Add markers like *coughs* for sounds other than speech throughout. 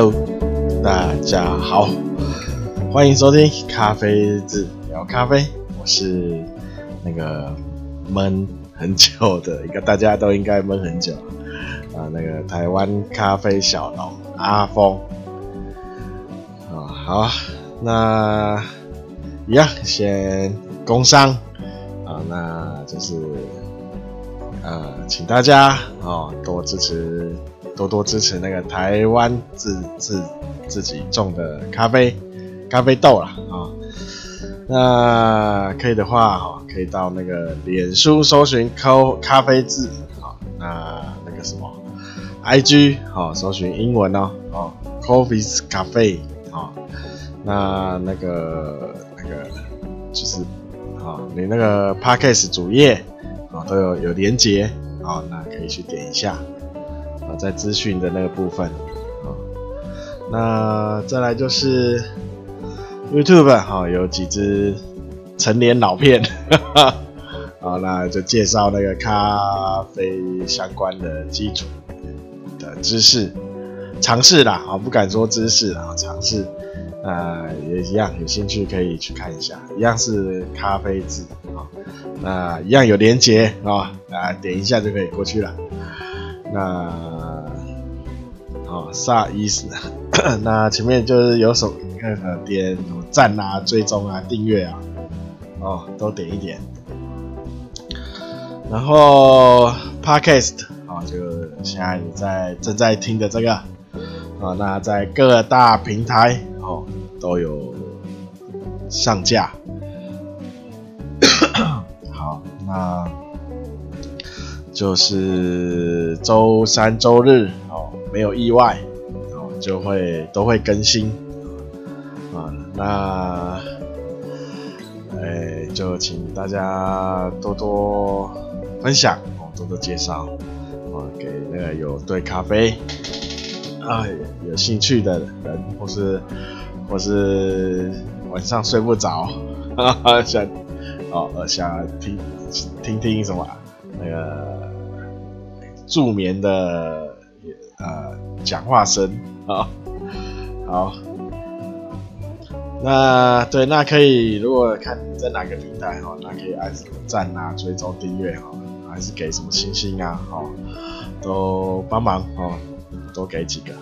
Hello，大家好，欢迎收听咖啡日志聊咖啡。我是那个闷很久的一个，大家都应该闷很久啊，那个台湾咖啡小龙阿峰啊。好，那一样先工商啊，那就是呃，请大家啊多支持。多多支持那个台湾自自自己种的咖啡咖啡豆啦啊，那可以的话哈，可以到那个脸书搜寻咖咖啡字啊，那那个什么，IG 好搜寻英文哦哦，Coffee's Cafe 啊，那那个那个就是啊，你那个 Podcast 主页啊都有有连结啊，那可以去点一下。啊在资讯的那个部分，啊，那再来就是 YouTube 哈，有几支成年老片，哈哈，那就介绍那个咖啡相关的基础的知识，尝试啦，啊，不敢说知识啊，尝试，啊，也一样，有兴趣可以去看一下，一样是咖啡字啊，那一样有连结啊，啊，点一下就可以过去了，那。哦，啥意思？*coughs* 那前面就是有什那个点什么赞啊、追踪啊、订阅啊，哦，都点一点。然后 Podcast 啊、哦，就现在你在正在听的这个啊、哦，那在各大平台哦都有上架。*coughs* 好，那就是周三、周日哦。没有意外，哦，就会都会更新，啊，那，哎，就请大家多多分享，哦，多多介绍，啊，给那个有对咖啡啊有兴趣的人，或是或是晚上睡不着，*laughs* 哈哈，想哦想听听听什么那个助眠的。呃，讲话声啊，好，那对，那可以，如果看在哪个平台哈，那可以按什么赞啊、追踪、订阅哈，还是给什么星星啊，哈，都帮忙哦，多给几个。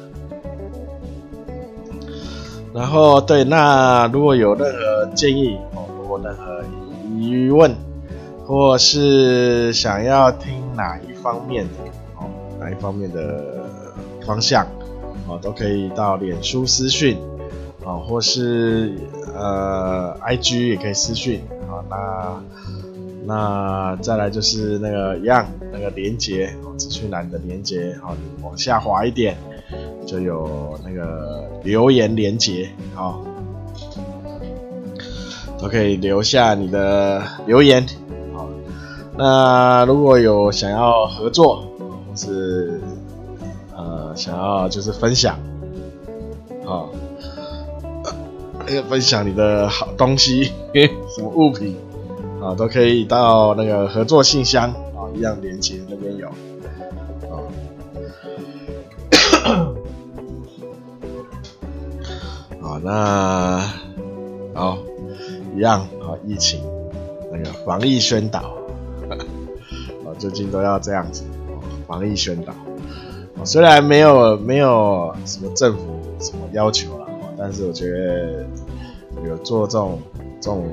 然后对，那如果有任何建议哦，如果任何疑问，或是想要听哪一方面的哦，哪一方面的。方向，哦，都可以到脸书私讯，哦，或是呃，IG 也可以私讯，哦，那那再来就是那个一样那个连接，哦，资讯栏的连接，好，你往下滑一点，就有那个留言连接，好，都可以留下你的留言，那如果有想要合作，或是呃想要就是分享，啊，那个分享你的好东西，*laughs* 什么物品啊，都可以到那个合作信箱啊，一样连接那边有，*coughs* 啊，好，那好一样啊，疫情那个防疫宣导，最近都要这样子，防疫宣导。哦虽然没有没有什么政府什么要求啦，哦但是我觉得有做这种这种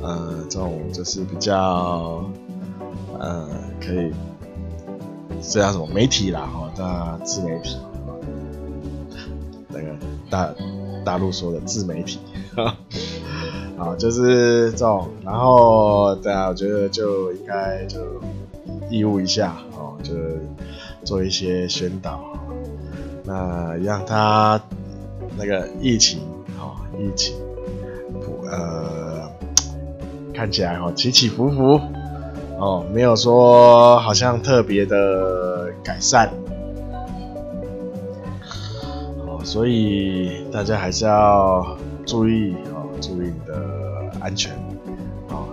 呃这种就是比较呃可以这叫什么媒体啦哈，那自媒体那个大大陆说的自媒体，哈啊 *laughs* 就是这种，然后对啊，我觉得就应该就义务一下哦，就是。做一些宣导，那让他那个疫情哦，疫情呃看起来哦起起伏伏哦，没有说好像特别的改善哦，所以大家还是要注意哦，注意你的安全哦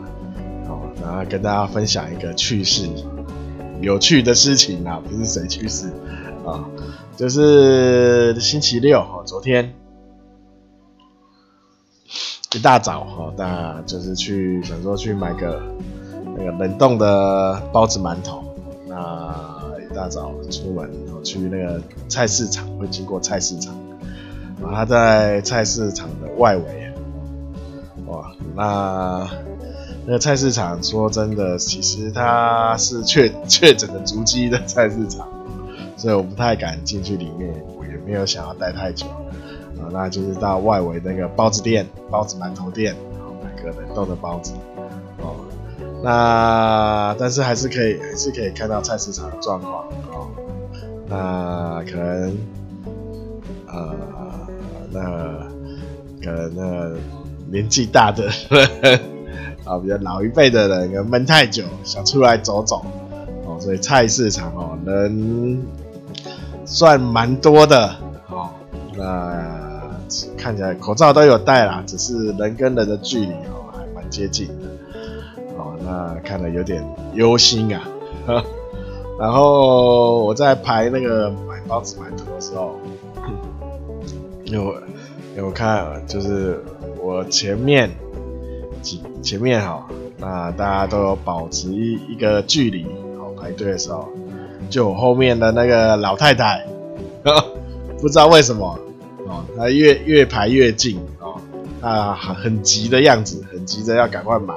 哦，然后跟大家分享一个趣事。有趣的事情啊，不是谁去世啊，就是星期六哦，昨天一大早哦，那就是去想说去买个那个冷冻的包子馒头，那一大早出门然后，去那个菜市场，会经过菜市场，然后，他在菜市场的外围，哇，那。那菜市场，说真的，其实它是确确诊的足迹的菜市场，所以我不太敢进去里面，我也没有想要待太久啊。那就是到外围那个包子店、包子馒头店，然后买个冷冻的包子哦。那但是还是可以，还是可以看到菜市场的状况哦。那可能呃，那可能那年纪大的。啊，比较老一辈的人，闷太久，想出来走走，哦，所以菜市场哦，人算蛮多的，哦，那看起来口罩都有戴啦，只是人跟人的距离哦，还蛮接近的，哦，那看了有点忧心啊，*laughs* 然后我在排那个买包子馒头的时候，因为我因为我看就是我前面。前面哈，那大家都有保持一一个距离，哦，排队的时候，就我后面的那个老太太，不知道为什么，哦，她越越排越近，哦，她很急的样子，很急着要赶快买，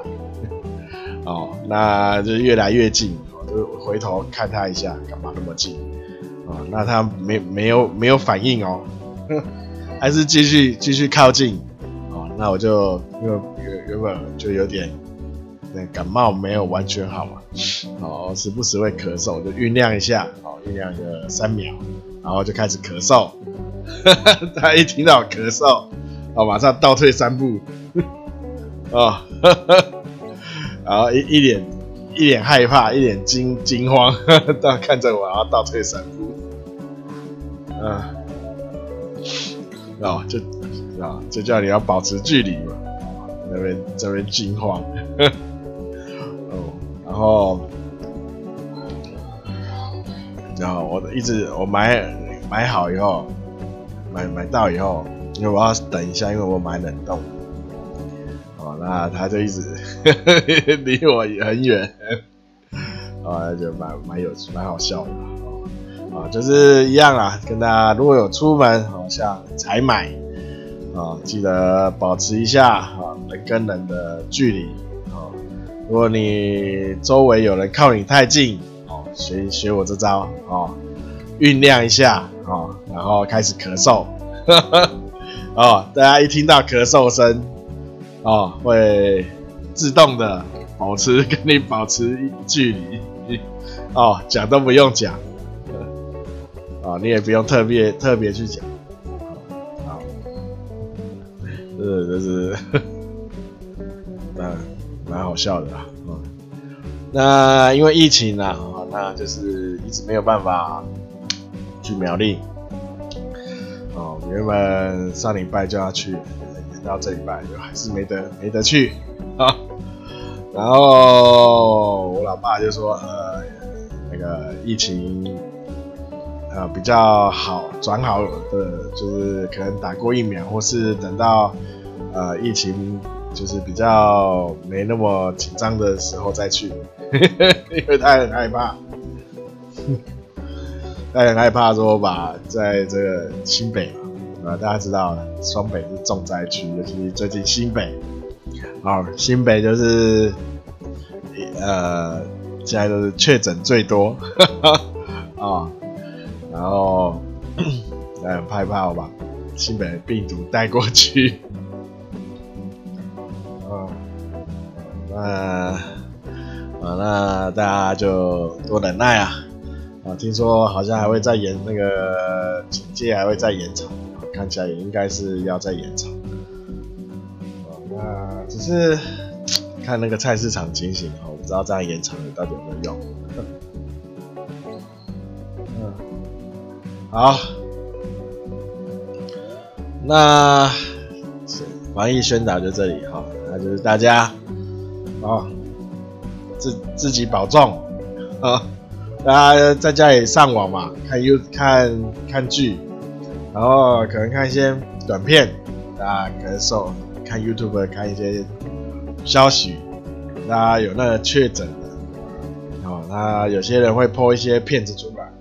哦，那就越来越近，我就回头看她一下，干嘛那么近？哦，那她没没有没有反应哦，*laughs* 还是继续继续靠近。那我就因为原原本就有点那感冒没有完全好嘛，哦，时不时会咳嗽，就酝酿一下，哦，酝酿个三秒，然后就开始咳嗽。*laughs* 他一听到咳嗽，哦，马上倒退三步，哦，*laughs* 然后一一脸一脸害怕，一脸惊惊慌，但看着我，然后倒退三步，嗯，哦，就。啊，就叫你要保持距离嘛，那边这边惊慌，*laughs* 哦，然后，然后我一直我买买好以后，买买到以后，因为我要等一下，因为我买冷冻，哦，那他就一直 *laughs* 离我很远，啊，就蛮蛮有蛮好笑的，啊，就是一样啦，跟大家如果有出门，好像采买。啊，记得保持一下啊，人跟人的距离啊。如果你周围有人靠你太近，哦，学学我这招啊，酝酿一下啊，然后开始咳嗽。哈哈哦，大家一听到咳嗽声，哦，会自动的保持跟你保持距离。哦，讲都不用讲，啊，你也不用特别特别去讲。是，就是，蛮蛮好笑的啦。嗯，那因为疫情啊，那就是一直没有办法去苗栗。哦，原本上礼拜就要去，等到这礼拜就还是没得没得去啊。然后我老爸就说，呃，那个疫情。呃，比较好转好的，就是可能打过疫苗，或是等到呃疫情就是比较没那么紧张的时候再去，*laughs* 因为他很害怕，*laughs* 他很害怕说吧，在这个新北嘛，啊大家知道双北是重灾区，尤其是最近新北，啊新北就是呃现在都是确诊最多，啊。*laughs* 然后，*coughs* 很害怕，我把新北的病毒带过去。那啊，那大家就多忍耐啊！啊，听说好像还会再延那个警戒，还会再延长，看起来也应该是要再延长。啊，那只是看那个菜市场情形，我不知道这样延长到底有没有用。嗯好，那防疫宣导就这里哈，那就是大家啊自自己保重。啊，大家在家里上网嘛，看 You 看看剧，然后可能看一些短片，大家可能受看 YouTube 看一些消息，大家有那个确诊的，哦，那有些人会 po 一些片子出来，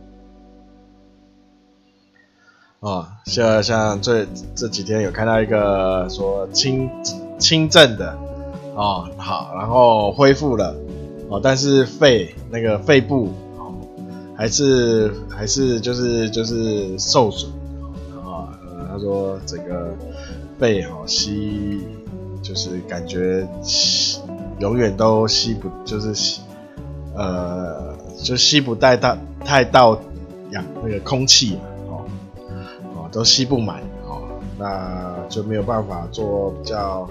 哦，像像这这几天有看到一个说轻轻症的，哦，好，然后恢复了。哦，但是肺那个肺部哦，还是还是就是就是受损啊。呃，他说整个肺哈吸就是感觉吸永远都吸不就是吸呃就吸不带到太到氧那个空气哦哦都吸不满哦，那就没有办法做比较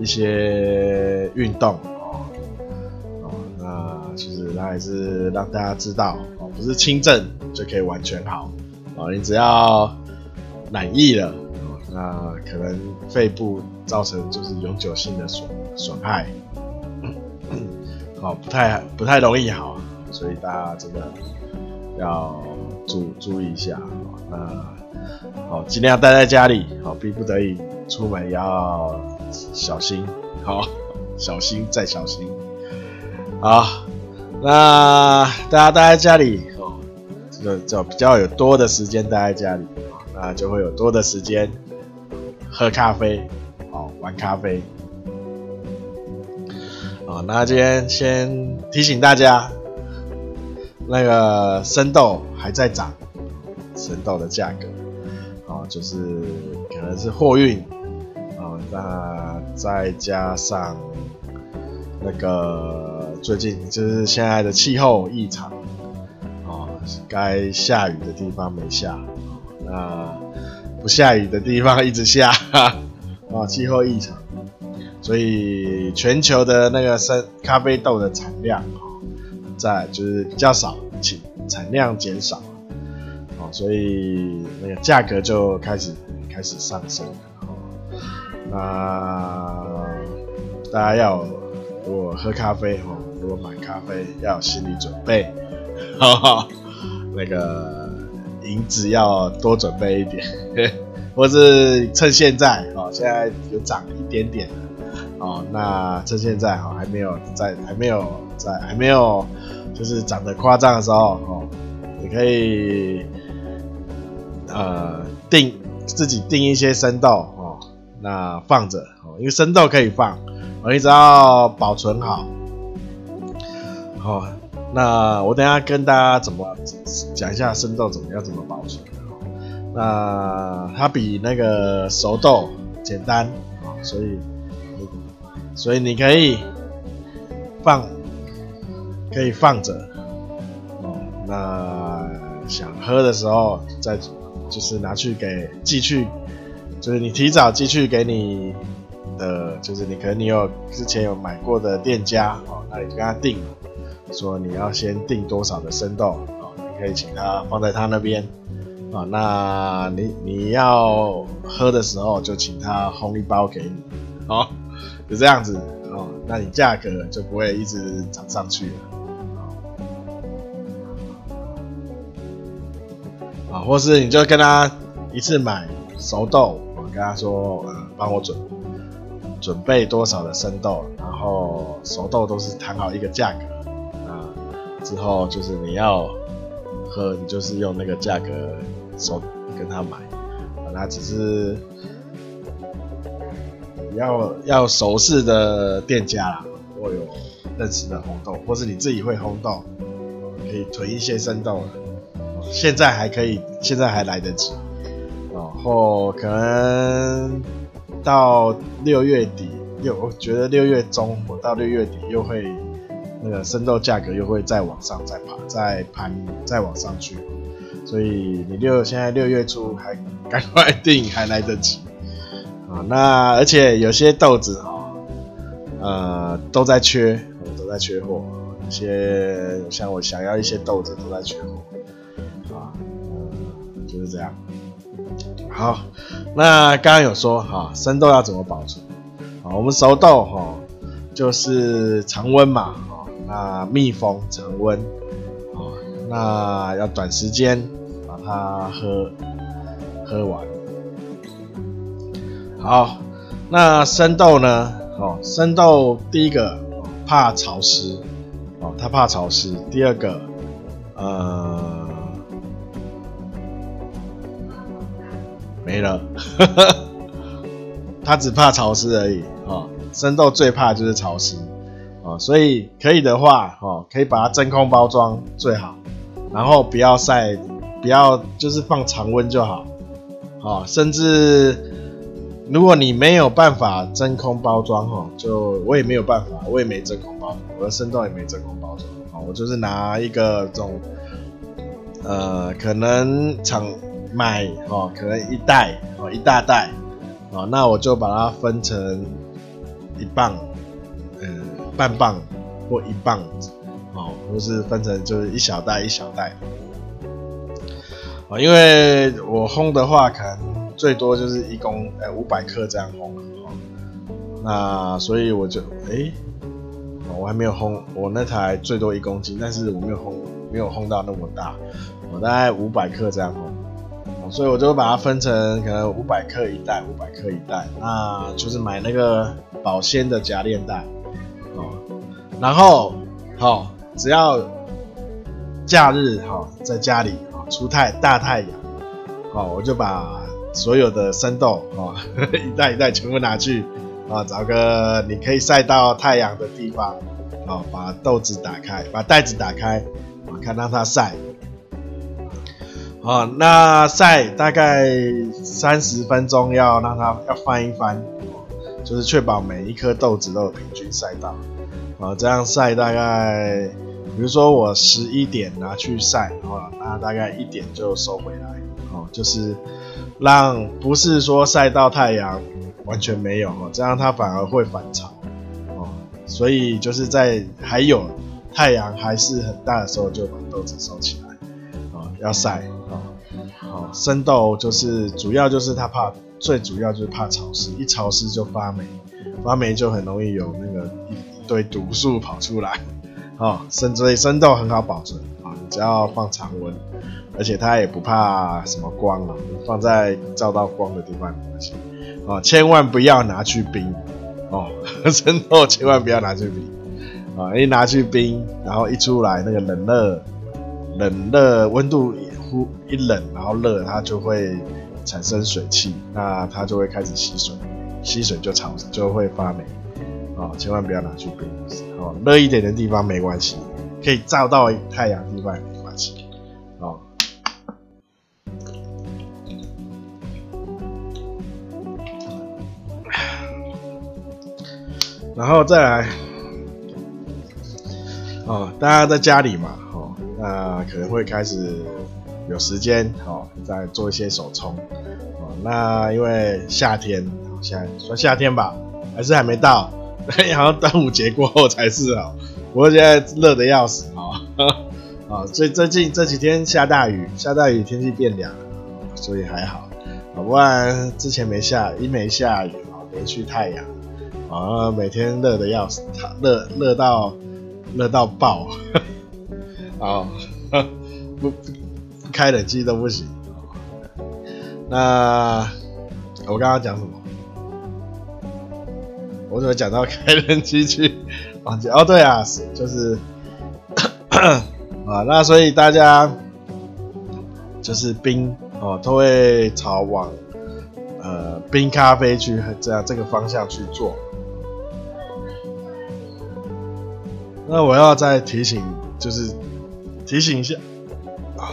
一些运动哦，那。其实那还是让大家知道哦，不是轻症就可以完全好哦，你只要染疫了，那可能肺部造成就是永久性的损损害，哦，不太不太容易好，所以大家真的要注注意一下哦，那好尽量待在家里，好，逼不得已出门也要小心，好，小心再小心，好。那大家待在家里哦，这个就比较有多的时间待在家里，那就会有多的时间喝咖啡，哦，玩咖啡，哦，那今天先提醒大家，那个生豆还在涨，生豆的价格，哦，就是可能是货运，那再加上那个。最近就是现在的气候异常，哦，该下雨的地方没下，那不下雨的地方一直下，啊，*laughs* 气候异常，所以全球的那个生咖啡豆的产量，在就是比较少，产产量减少，哦，所以那个价格就开始开始上升了，那大家要如果喝咖啡，如果买咖啡要有心理准备，哈哈，那个银子要多准备一点，*laughs* 或是趁现在哦，现在有涨一点点哦，那趁现在哈还没有在还没有在还没有就是涨得夸张的时候哦，你可以呃定自己定一些生豆，那放着哦，因为生豆可以放，你只要保存好。哦，那我等下跟大家怎么讲一下生豆怎么样怎么保存。那它比那个熟豆简单啊，所以所以你可以放，可以放着哦。那想喝的时候再就是拿去给寄去，就是你提早寄去给你的，就是你可能你有之前有买过的店家哦，那你就跟他订。说你要先订多少的生豆啊？你可以请他放在他那边啊。那你你要喝的时候，就请他烘一包给你，哦，就这样子哦。那你价格就不会一直涨上去了啊。或是你就跟他一次买熟豆，跟他说，呃，帮我准准备多少的生豆，然后熟豆都是谈好一个价格。啊之后就是你要喝，你就是用那个价格收跟他买，啊那只是要要熟识的店家啦，或有认识的烘豆，或是你自己会烘豆，可以囤一些生豆，现在还可以，现在还来得及，后可能到六月底，又我觉得六月中我到六月底又会。那个生豆价格又会再往上再爬，再攀再往上去，所以你六现在六月初还赶快定还来得及啊！那而且有些豆子哈，呃都在缺，都在缺货，有些像我想要一些豆子都在缺货啊，就是这样。好，那刚刚有说哈，生豆要怎么保存？啊，我们熟豆哈就是常温嘛。那密封常温，哦，那要短时间把它喝喝完。好，那生豆呢？哦，生豆第一个怕潮湿，哦，它怕潮湿。第二个，呃，没了，*laughs* 它只怕潮湿而已。哦，生豆最怕就是潮湿。哦，所以可以的话，哦，可以把它真空包装最好，然后不要晒，不要就是放常温就好，哦，甚至如果你没有办法真空包装，哈，就我也没有办法，我也没真空包装，我的生豆也没真空包装，哦，我就是拿一个这种，呃，可能厂买，哦，可能一袋，哦，一大袋，哦，那我就把它分成一磅。半磅或一磅，哦，或是分成就是一小袋一小袋，哦，因为我烘的话，可能最多就是一公呃五百克这样烘，哦，那所以我就哎、我还没有烘，我那台最多一公斤，但是我没有烘，没有烘到那么大，我大概五百克这样烘，所以我就把它分成可能五百克一袋，五百克一袋，那就是买那个保鲜的夹链袋哦。然后，好、哦，只要假日哈、哦，在家里啊、哦，出太大太阳，好、哦，我就把所有的生豆啊、哦，*laughs* 一袋一袋全部拿去啊、哦，找个你可以晒到太阳的地方，啊、哦，把豆子打开，把袋子打开，看让它晒，哦，那晒大概三十分钟，要让它要翻一翻，就是确保每一颗豆子都有平均晒到。啊，这样晒大概，比如说我十一点拿去晒，啊，那大概一点就收回来，哦，就是让不是说晒到太阳完全没有，哦，这样它反而会反潮，哦，所以就是在还有太阳还是很大的时候就把豆子收起来，啊，要晒，啊，好，生豆就是主要就是它怕，最主要就是怕潮湿，一潮湿就发霉，发霉就很容易有那个。一堆毒素跑出来，*laughs* 哦，生所以生豆很好保存啊，你只要放常温，而且它也不怕什么光啊，你放在照到光的地方没关系，哦，千万不要拿去冰，哦，*laughs* 生豆千万不要拿去冰，啊，一拿去冰，然后一出来那个冷热，冷热温度一冷，然后热它就会产生水汽，那它就会开始吸水，吸水就潮就会发霉。哦，千万不要拿去冰。哦，热一点的地方没关系，可以照到太阳地方也没关系。哦，然后再来，哦，大家在家里嘛，哦，那可能会开始有时间，哦，再做一些手冲。哦，那因为夏天，现在说夏天吧，还是还没到。好像端午节过后才是哦，不过现在热的要死啊！啊，所以最近这几天下大雨，下大雨天气变凉，所以还好。不然之前没下，一没下雨啊，连续太阳啊，每天热的要死，热热到热到爆啊！不不开冷气都不行。那我刚刚讲什么？我怎么讲到开冷气去忘记哦？对啊，就是 *coughs* 啊，那所以大家就是冰哦，都会朝往呃冰咖啡去这样这个方向去做。那我要再提醒，就是提醒一下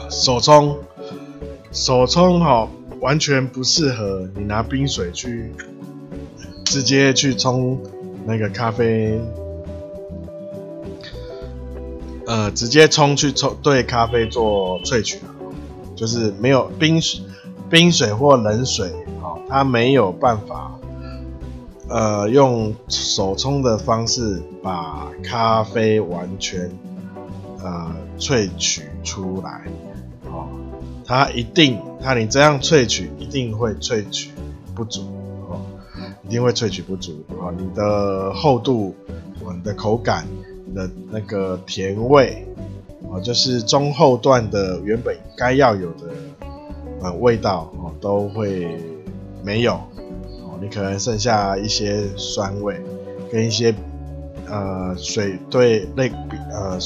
手冲手冲好，完全不适合你拿冰水去。直接去冲那个咖啡，呃，直接冲去冲对咖啡做萃取，就是没有冰水、冰水或冷水，好，它没有办法，呃，用手冲的方式把咖啡完全呃萃取出来，哦，它一定，它你这样萃取一定会萃取不足。哦一定会萃取不足啊！你的厚度、你的口感、你的那个甜味哦，就是中后段的原本该要有的呃味道哦，都会没有哦，你可能剩下一些酸味跟一些呃水对那比呃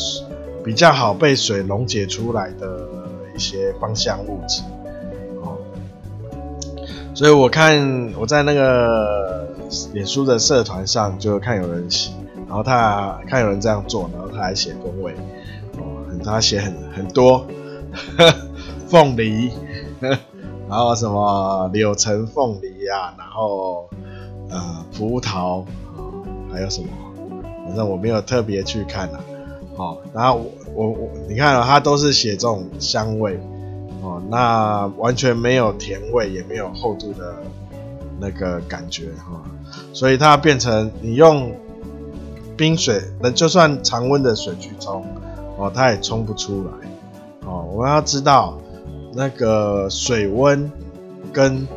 比较好被水溶解出来的一些芳香物质。哦，所以我看我在那个脸书的社团上就看有人写，然后他看有人这样做，然后他还写风味。他写很很多，*laughs* 凤梨，*laughs* 然后什么柳橙凤梨啊，然后呃葡萄，还有什么，反正我没有特别去看啊。哦，然后我我，你看啊，它都是写这种香味，哦，那完全没有甜味，也没有厚度的那个感觉哈，所以它变成你用冰水，那就算常温的水去冲。哦，它也冲不出来。哦，我们要知道那个水温跟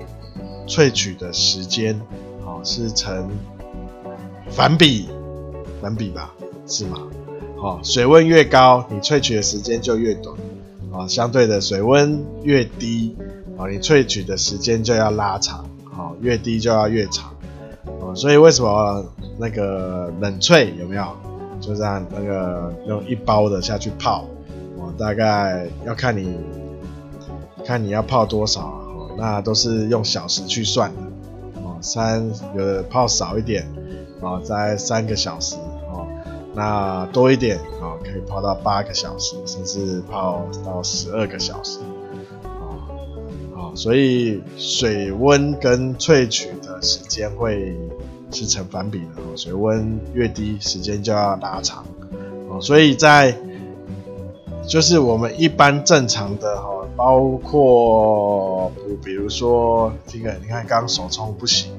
萃取的时间，哦，是成反比，反比吧，是吗？哦，水温越高，你萃取的时间就越短。哦，相对的，水温越低，哦，你萃取的时间就要拉长。哦，越低就要越长。哦，所以为什么那个冷萃有没有？就这样，那个用一包的下去泡，哦，大概要看你，看你要泡多少，哦，那都是用小时去算的，哦，三有的泡少一点，哦，在三个小时，那多一点，哦，可以泡到八个小时，甚至泡到十二个小时，哦，哦，所以水温跟萃取的时间会。是成反比的哦，水温越低，时间就要拉长哦。所以在就是我们一般正常的哈，包括比如说这个，你看刚手冲不行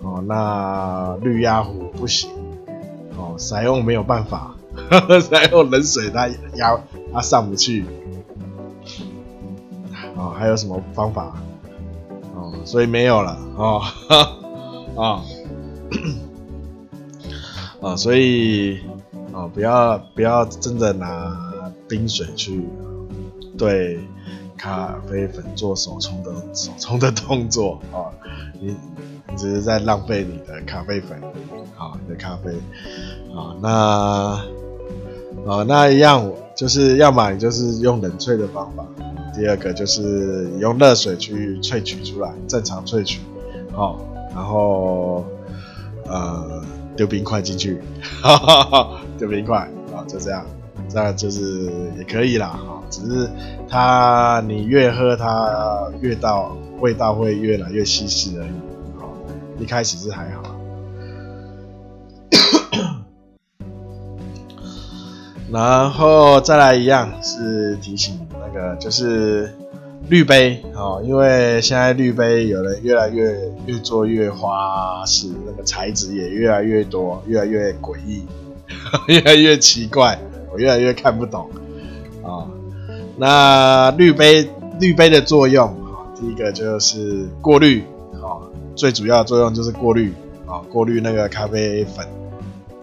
哦，那绿压壶不行哦，采用没有办法，*laughs* 采用冷水它压它上不去哦。还有什么方法哦？所以没有了哦啊。啊，*laughs* *coughs* 所以啊，不要不要真的拿冰水去对咖啡粉做手冲的手冲的动作啊，你你只是在浪费你的咖啡粉啊，你的咖啡啊，那啊那一样就是要么你就是用冷萃的方法，第二个就是用热水去萃取出来，正常萃取，好，然后。呃，丢冰块进去，哈哈哈，丢冰块啊，就这样，这样就是也可以啦，哈，只是它你越喝它越到味道会越来越稀释而已，一开始是还好，*coughs* 然后再来一样是提醒那个就是。滤杯哦，因为现在滤杯有人越来越越做越花式，那个材质也越来越多，越来越诡异，*laughs* 越来越奇怪，我越来越看不懂啊、那滤杯滤杯的作用啊，第一个就是过滤，最主要的作用就是过滤啊，过滤那个咖啡粉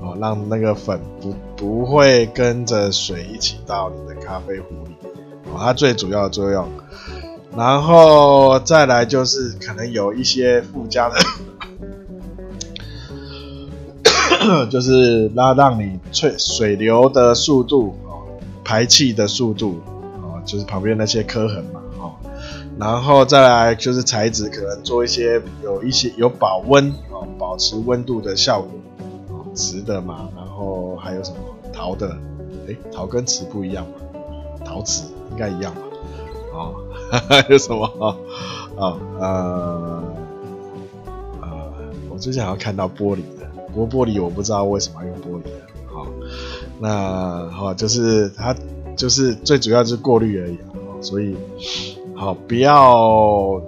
哦，让那个粉不不会跟着水一起到你的咖啡壶里哦，它最主要的作用。然后再来就是可能有一些附加的，*coughs* 就是拉让你萃水流的速度哦，排气的速度哦，就是旁边那些刻痕嘛。然后再来就是材质，可能做一些有一些有保温哦，保持温度的效果哦，瓷的嘛。然后还有什么陶的？诶，陶跟瓷不一样嘛？陶瓷应该一样吧？哦。*laughs* 还有什么啊？啊呃呃，我最近好像看到玻璃的，不过玻璃我不知道为什么要用玻璃的。好，那好，就是它就是最主要就是过滤而已啊。所以好，不要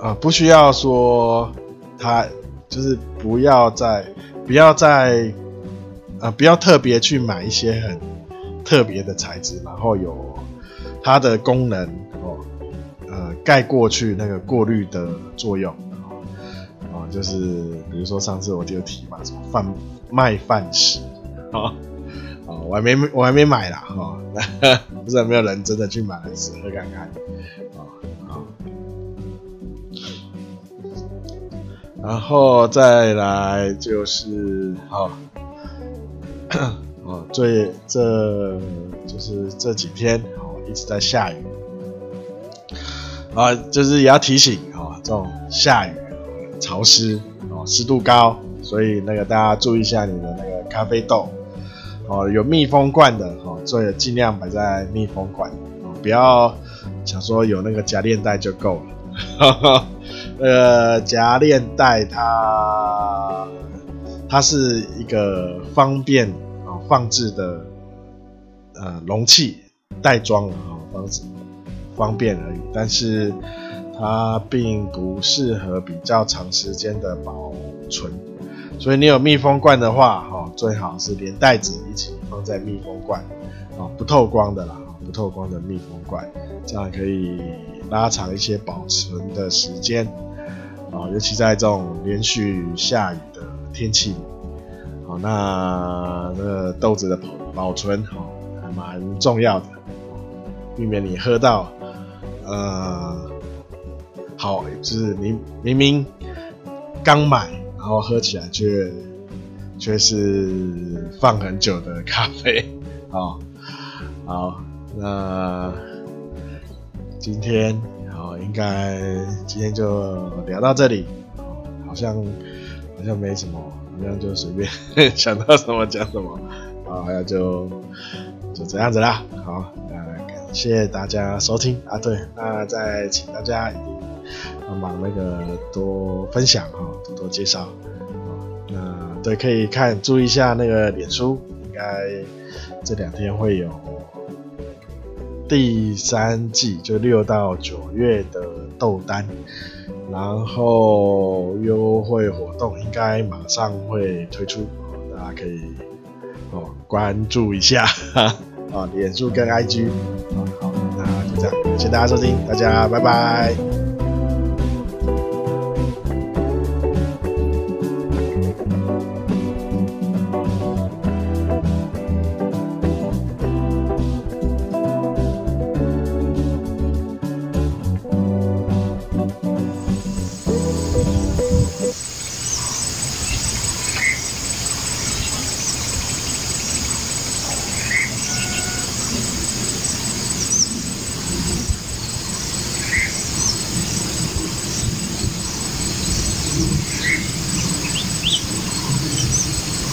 啊，不需要说它就是不要再不要再啊，不要特别去买一些很特别的材质，然后有。它的功能哦，呃，盖过去那个过滤的作用啊，就是比如说上次我就提嘛，什么饭麦饭石啊，啊，我还没我还没买啦，哈，*laughs* 不知道有没有人真的去买来试喝看看，然后再来就是，好，*coughs* 哦，最这就是这几天哦一直在下雨，啊，就是也要提醒啊，这种下雨潮湿哦，湿度高，所以那个大家注意一下你的那个咖啡豆哦，有密封罐的哦，所以尽量摆在密封罐哦，不要想说有那个夹链袋就够了。呃，*laughs* 夹链袋它它是一个方便啊放置的呃容器袋装啊方式方便而已，但是它并不适合比较长时间的保存，所以你有密封罐的话，哈，最好是连袋子一起放在密封罐啊，不透光的啦，不透光的密封罐，这样可以拉长一些保存的时间。啊，尤其在这种连续下雨的天气，好，那那豆子的保保存好还蛮重要的，避免你喝到，呃，好，就是你明明刚买，然后喝起来却却是放很久的咖啡，好，*laughs* 好，那今天好。应该今天就聊到这里，好像好像没什么，好像就随便 *laughs* 想到什么讲什么，好，那就就这样子啦。好，那感谢大家收听啊，对，那再请大家帮忙那个多分享哈，多多介绍。那对，可以看注意一下那个脸书，应该这两天会有。第三季就六到九月的豆单，然后优惠活动应该马上会推出，大家可以哦关注一下 *laughs* 啊，脸书跟 IG，好，那就这样，谢谢大家收听，大家拜拜。